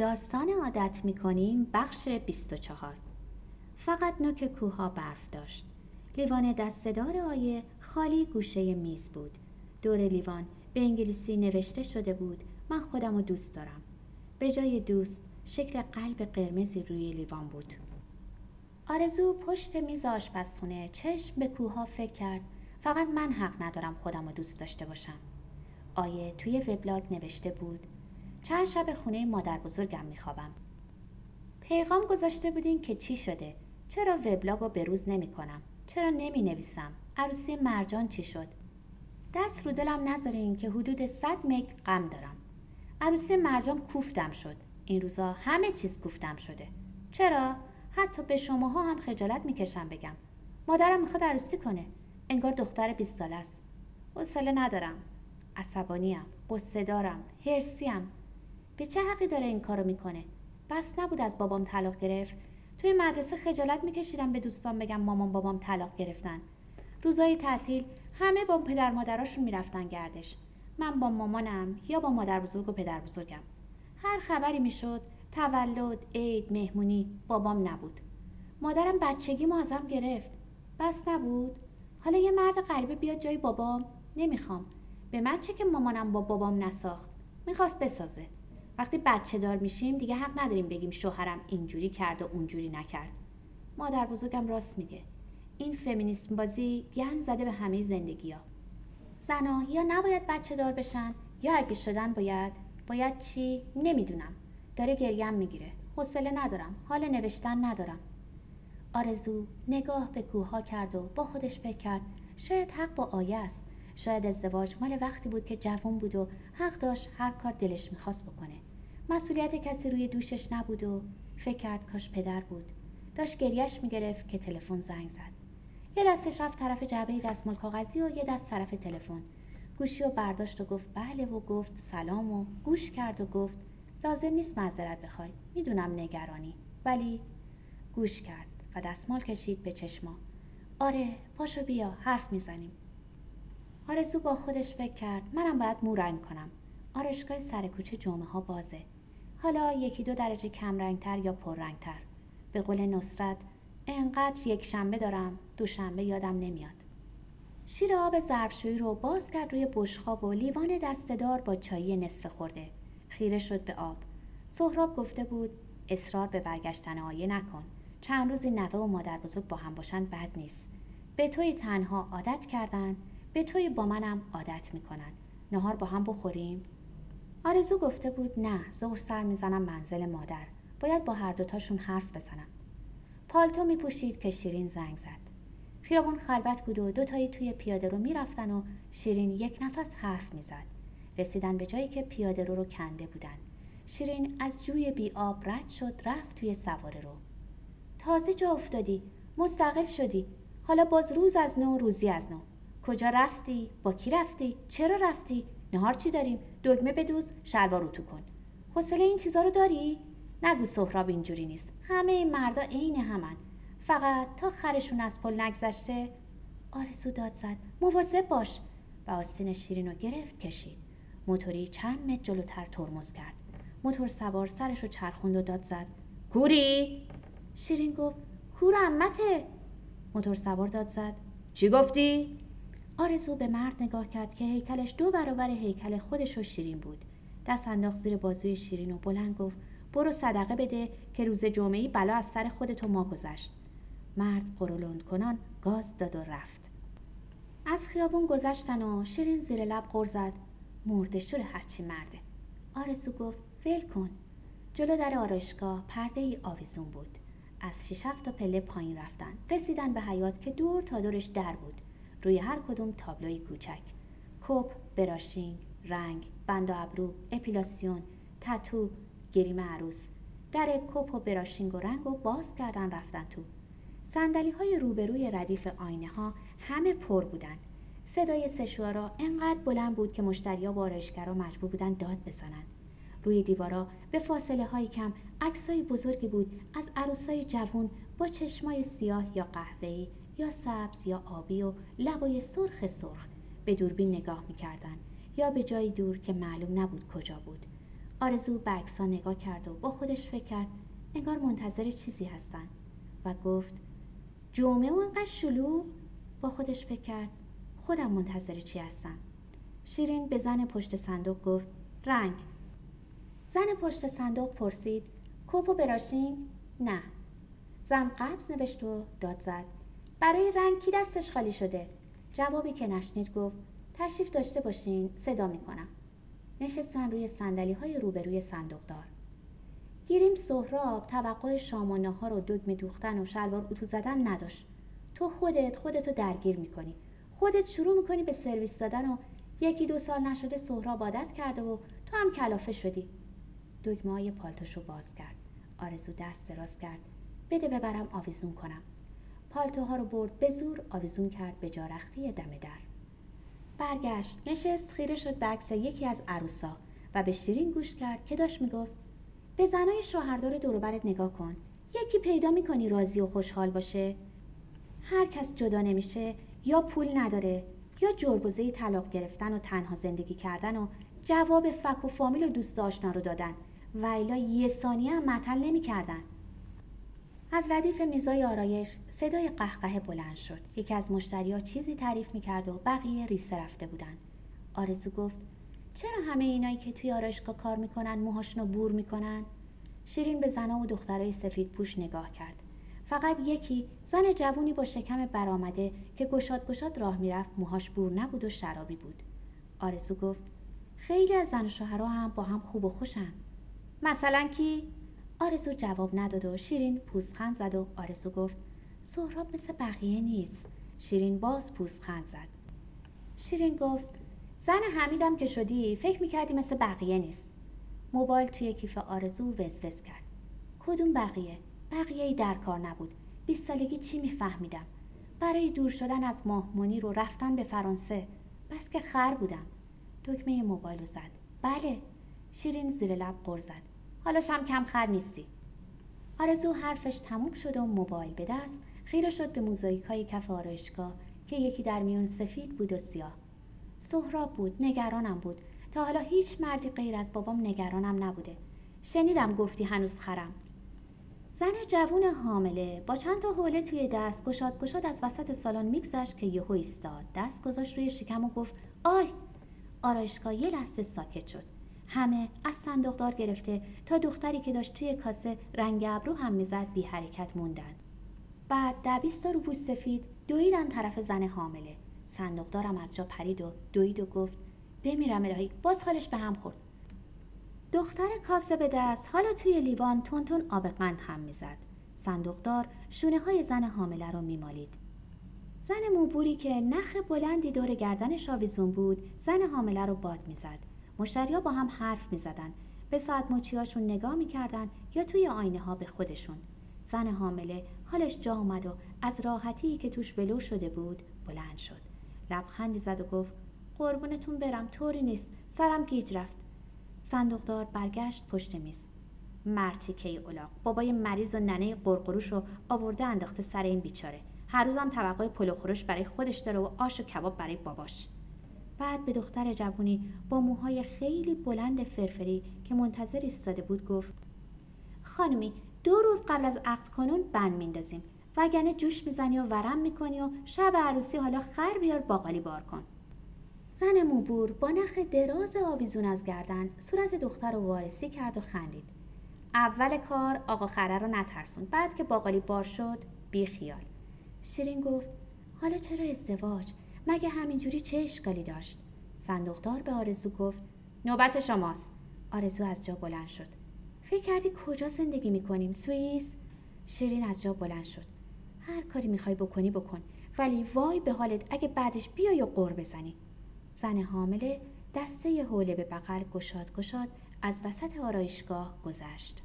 داستان عادت می‌کنیم بخش 24 فقط نوک کوها برف داشت. لیوان دستدار آیه خالی گوشه میز بود. دور لیوان به انگلیسی نوشته شده بود من خودم رو دوست دارم. به جای دوست شکل قلب قرمزی روی لیوان بود. آرزو پشت میز آشپزخونه چشم به کوها فکر کرد. فقط من حق ندارم خودم رو دوست داشته باشم. آیه توی وبلاگ نوشته بود چند شب خونه مادر بزرگم میخوابم. پیغام گذاشته بودین که چی شده؟ چرا وبلاگ رو بروز نمی کنم چرا نمی نویسم عروسی مرجان چی شد؟ دست رو دلم نذارین که حدود 100 مگ غم دارم. عروسی مرجان کوفتم شد. این روزا همه چیز کوفتم شده. چرا؟ حتی به شماها هم خجالت می‌کشم بگم. مادرم می‌خواد عروسی کنه. انگار دختر 20 ساله است. حوصله ندارم. عصبانیم. قصه دارم. هرسیم به چه حقی داره این کارو می‌کنه؟ بس نبود از بابام طلاق گرفت. توی مدرسه خجالت میکشیدم به دوستان بگم مامان بابام طلاق گرفتن. روزای تعطیل همه با پدر مادراشون می‌رفتن گردش. من با مامانم یا با مادر بزرگ و پدر بزرگم. هر خبری می‌شد تولد عید مهمونی بابام نبود. مادرم بچگی ما ازم گرفت. بس نبود. حالا یه مرد غریبه بیاد جای بابام؟ نمی‌خوام. به من چه که مامانم با بابام نساخت. می‌خواست بسازه. وقتی بچه دار میشیم دیگه حق نداریم بگیم شوهرم اینجوری کرد و اونجوری نکرد. مادر بزرگم راست میگه. این فمینیسم بازی گن زده به همه زندگی ها زنا یا نباید بچه دار بشن. یا اگه شدن باید. باید چی؟ نمی‌دونم. داره گریم می‌گیره. حوصله ندارم. حال نوشتن ندارم. آرزو نگاه به کوها کرد و با خودش فکر کرد. شاید حق با آیه است. شاید ازدواج مال وقتی بود که جوان بود و حق داشت هر کار دلش می‌خواست بکنه. مسئولیت کسی روی دوشش نبود و فکر کرد کاش پدر بود. داشت گریش می‌گرفت که تلفن زنگ زد. یه دستش رفت طرف جعبه دستمال کاغذی و یه دست طرف تلفن. گوشی و برداشت و گفت بله و گفت سلام و گوش کرد و گفت لازم نیست معذرت بخوای. می‌دونم نگرانی. ولی گوش کرد و دستمال کشید به چشما. آره پاشو بیا حرف می‌زنیم. آرزو با خودش فکر کرد منم باید مو رنگ کنم. آرشگاه سر کوچه جمعه ها بازه. حالا یکی دو درجه کم رنگتر یا پررنگتر به قول نصرت انقدر یک شنبه دارم دوشنبه یادم نمیاد. شیر آب ظرفشویی رو باز کرد روی بشخاب و لیوان دستدار با چایی نصف خورده. خیره شد به آب. سهراب گفته بود اصرار به برگشتن آیه نکن. چند روزی نوه و مادر بزرگ با هم باشن بد نیست. به توی تنها عادت کردن به توی با منم عادت می‌کنن. نهار با هم بخوریم. آرزو گفته بود نه زور سر می‌زنم منزل مادر. باید با هر دوتاشون حرف بزنم. پالتو میپوشید که شیرین زنگ زد. خیابون خلبت بود و دوتایی توی پیاده رو می‌رفتن و شیرین یک نفس حرف می‌زد. رسیدن به جایی که پیاده رو رو کنده بودن. شیرین از جوی بی آب رد شد رفت توی سواره رو. تازه جا افتادی. مستقل شدی. حالا باز روز از نو روزی از نو. کجا رفتی؟ با کی رفتی؟ چرا رفتی؟ نهار چی داریم؟ دگمه بدوز شلوار تو کن. حوصله این چیزا رو داری؟ نگو سهراب اینجوری نیست. همه این مردا عین همن. فقط تا خرشون از پل نگذشته آرزو داد زد. مواظب باش. و آستین شیرین رو گرفت کشید. موتوری چند متر جلوتر ترمز کرد. موتور سوار سرش رو چرخوند و داد زد. کوری؟ شیرین گفت کور امته موتور سوار داد زد. چی گفتی؟ آرزو به مرد نگاه کرد که هیکلش دو برابر هیکل خودش و شیرین بود. دست انداخت زیر بازوی شیرین و بلند گفت برو صدقه بده که روز جمعه بلا از سر خودت و ما گذشت. مرد قرولند کنان گاز داد و رفت. از خیابون گذشتن و شیرین زیر لب غر زد. مردشور هرچی مرده. آرزو گفت ول کن. جلو در آرایشگاه پرده ای آویزون بود. از شش تا پله پایین رفتن. رسیدن به حیات که دور تا دورش در بود. روی هر کدوم تابلوی کوچک. کپ براشینگ رنگ بند و ابرو اپیلاسیون تتو گریم عروس. در کپ و براشینگ و رنگ و باز کردن رفتن تو. سندلی های روبروی ردیف آینه ها همه پر بودن. صدای سشوارا انقدر بلند بود که مشتریا و آرایشگرا مجبور بودن داد بزنن. روی دیوارا به فاصله های کم عکسای بزرگی بود از عروسای جوون با چشمای سیاه یا قهوه‌ای یا سبز یا آبی و لبای سرخ سرخ به دوربین نگاه می‌کردن یا به جایی دور که معلوم نبود کجا بود. آرزو به نگاه کرد و با خودش فکر کرد انگار منتظر چیزی هستن و گفت جمعه و انقدر شلوغ؟ با خودش فکر کرد خودم منتظر چی هستم؟ شیرین به زن پشت صندوق گفت رنگ. زن پشت صندوق پرسید کوپو براشین؟ نه. زن قبض نوشت و داد زد. برای رنگ کی دستش خالی شده؟ جوابی که نشنید گفت تشریف داشته باشین صدا می‌کنم. نشستن روی سندلی های روبروی صندوقدار. گیریم سهراب توقع شام و نهار و دگمه دوختن و شلوار اتو زدن نداشت. تو خودت خودتو درگیر می‌کنی. خودت شروع می‌کنی به سرویس دادن و یکی دو سال نشده سهراب عادت کرده و تو هم کلافه شدی. دگمه های پالتوشو باز کرد. آرزو دست دراز کرد. بده ببرم آویزون کنم. پالتوها رو برد به زور آویزون کرد به جارختی دم در. برگشت نشست خیره شد به عکس یکی از عروسا و به شیرین گوش کرد که داشت می‌گفت به زنای شوهردار دوروبرت نگاه کن. یکی پیدا می‌کنی راضی و خوشحال باشه. هر کس جدا نمیشه یا پول نداره یا جربوزه طلاق گرفتن و تنها زندگی کردن و جواب فک و فامیل و دوست آشنا رو دادن. و الا یه ثانیه هم مطل نمی‌کردن. از ردیف میزای آرایش صدای قهقه بلند شد. یکی از مشتریا چیزی تعریف می‌کرد و بقیه ریسه رفته بودن. آرزو گفت چرا همه اینایی که توی آرایشگاه کار می‌کنن موهاشونو بور می‌کنن؟ شیرین به زنها و دخترای سفید پوش نگاه کرد. فقط یکی زن جوونی با شکم برآمده که گشاد گشاد راه می‌رفت موهاش بور نبود و شرابی بود. آرزو گفت خیلی از زن و شوهرها هم با هم خوب و خوشن. مثلا کی؟ آرزو جواب نداد و شیرین پوزخند زد و آرزو گفت سهراب مثل بقیه نیست. شیرین باز پوزخند زد. شیرین گفت زن حمیدم که شدی فکر می‌کردی مثل بقیه نیست. موبایل توی کیف آرزو وزوز کرد. کدوم بقیه؟ بقیه ای در کار نبود. بیست سالگی چی میفهمیدم؟ برای دور شدن از ماهمونی رو رفتن به فرانسه. بس که خر بودم. دکمه موبایل رو زد. بله. شیرین زیر لب قر زد. حالاش هم کم خر نیستی. آرزو حرفش تموم شد و موبایل به دست خیره شد به موزاییک های کف آرایشگاه که یکی در میون سفید بود و سیاه. سهراب بود نگرانم بود. تا حالا هیچ مردی غیر از بابام نگرانم نبوده. شنیدم گفتی هنوز خرم. زن جوون حامله با چند تا حوله توی دست گشاد گشاد از وسط سالن میگذشت که یهو ایستاد. دست گذاشت روی شکم و گفت آی! آرایشگاه یه لحظه ساکت شد. همه از صندوقدار گرفته تا دختری که داشت توی کاسه رنگ ابرو هم می‌زد بی حرکت موندن. بعد ده تا روپوش سفید دویدن طرف زن حامله. صندوقدارم از جا پرید و دوید و گفت بمیرم الهی باز حالش به هم خورد. دختر کاسه به دست حالا توی لیوان تون آب قند هم می‌زد. صندوقدار شونه های زن حامله رو میمالید. زن موبوری که نخ بلندی دور گردنش آویزون بود زن حامله رو باد می‌زد. مشتریا با هم حرف می‌زدن. به ساعت مچیاشون نگاه می‌کردن یا توی آینه ها به خودشون. زن حامله حالش جا اومد و از راحتی که توش ولو شده بود بلند شد. لبخندی زد و گفت قربونتون برم طوری نیست. سرم گیج رفت. صندوقدار برگشت پشت میز. مرتی کی اولاق بابای مریض و ننه قرقروش رو آورده انداخته سر این بیچاره. هر روزم توقع پلو خورش برای خودش داره و آش و کباب برای باباش. بعد به دختر جوونی با موهای خیلی بلند فرفری که منتظر ایستاده بود گفت خانمی دو روز قبل از عقد کنون بند میندازیم. وگرنه جوش می‌زنی و ورم می‌کنی و شب عروسی حالا خر بیار باقالی بار کن. زن موبور با نخ دراز آویزون از گردن صورت دختر رو وارسی کرد و خندید. اول کار آقا خره رو نترسون. بعد که باقالی بار شد بی خیال شیرین گفت حالا چرا ازدواج؟ مگه همینجوری چه اشکالی داشت؟ صندوقدار به آرزو گفت نوبت شماست. آرزو از جا بلند شد. فکر کردی کجا زندگی می‌کنیم سوئیس؟ شیرین از جا بلند شد. هر کاری می‌خوای بکنی بکن. ولی وای به حالت اگه بعدش بیای و قور بزنی. زن حامله دسته حوله به بغل گشاد گشاد از وسط آرایشگاه گذشت.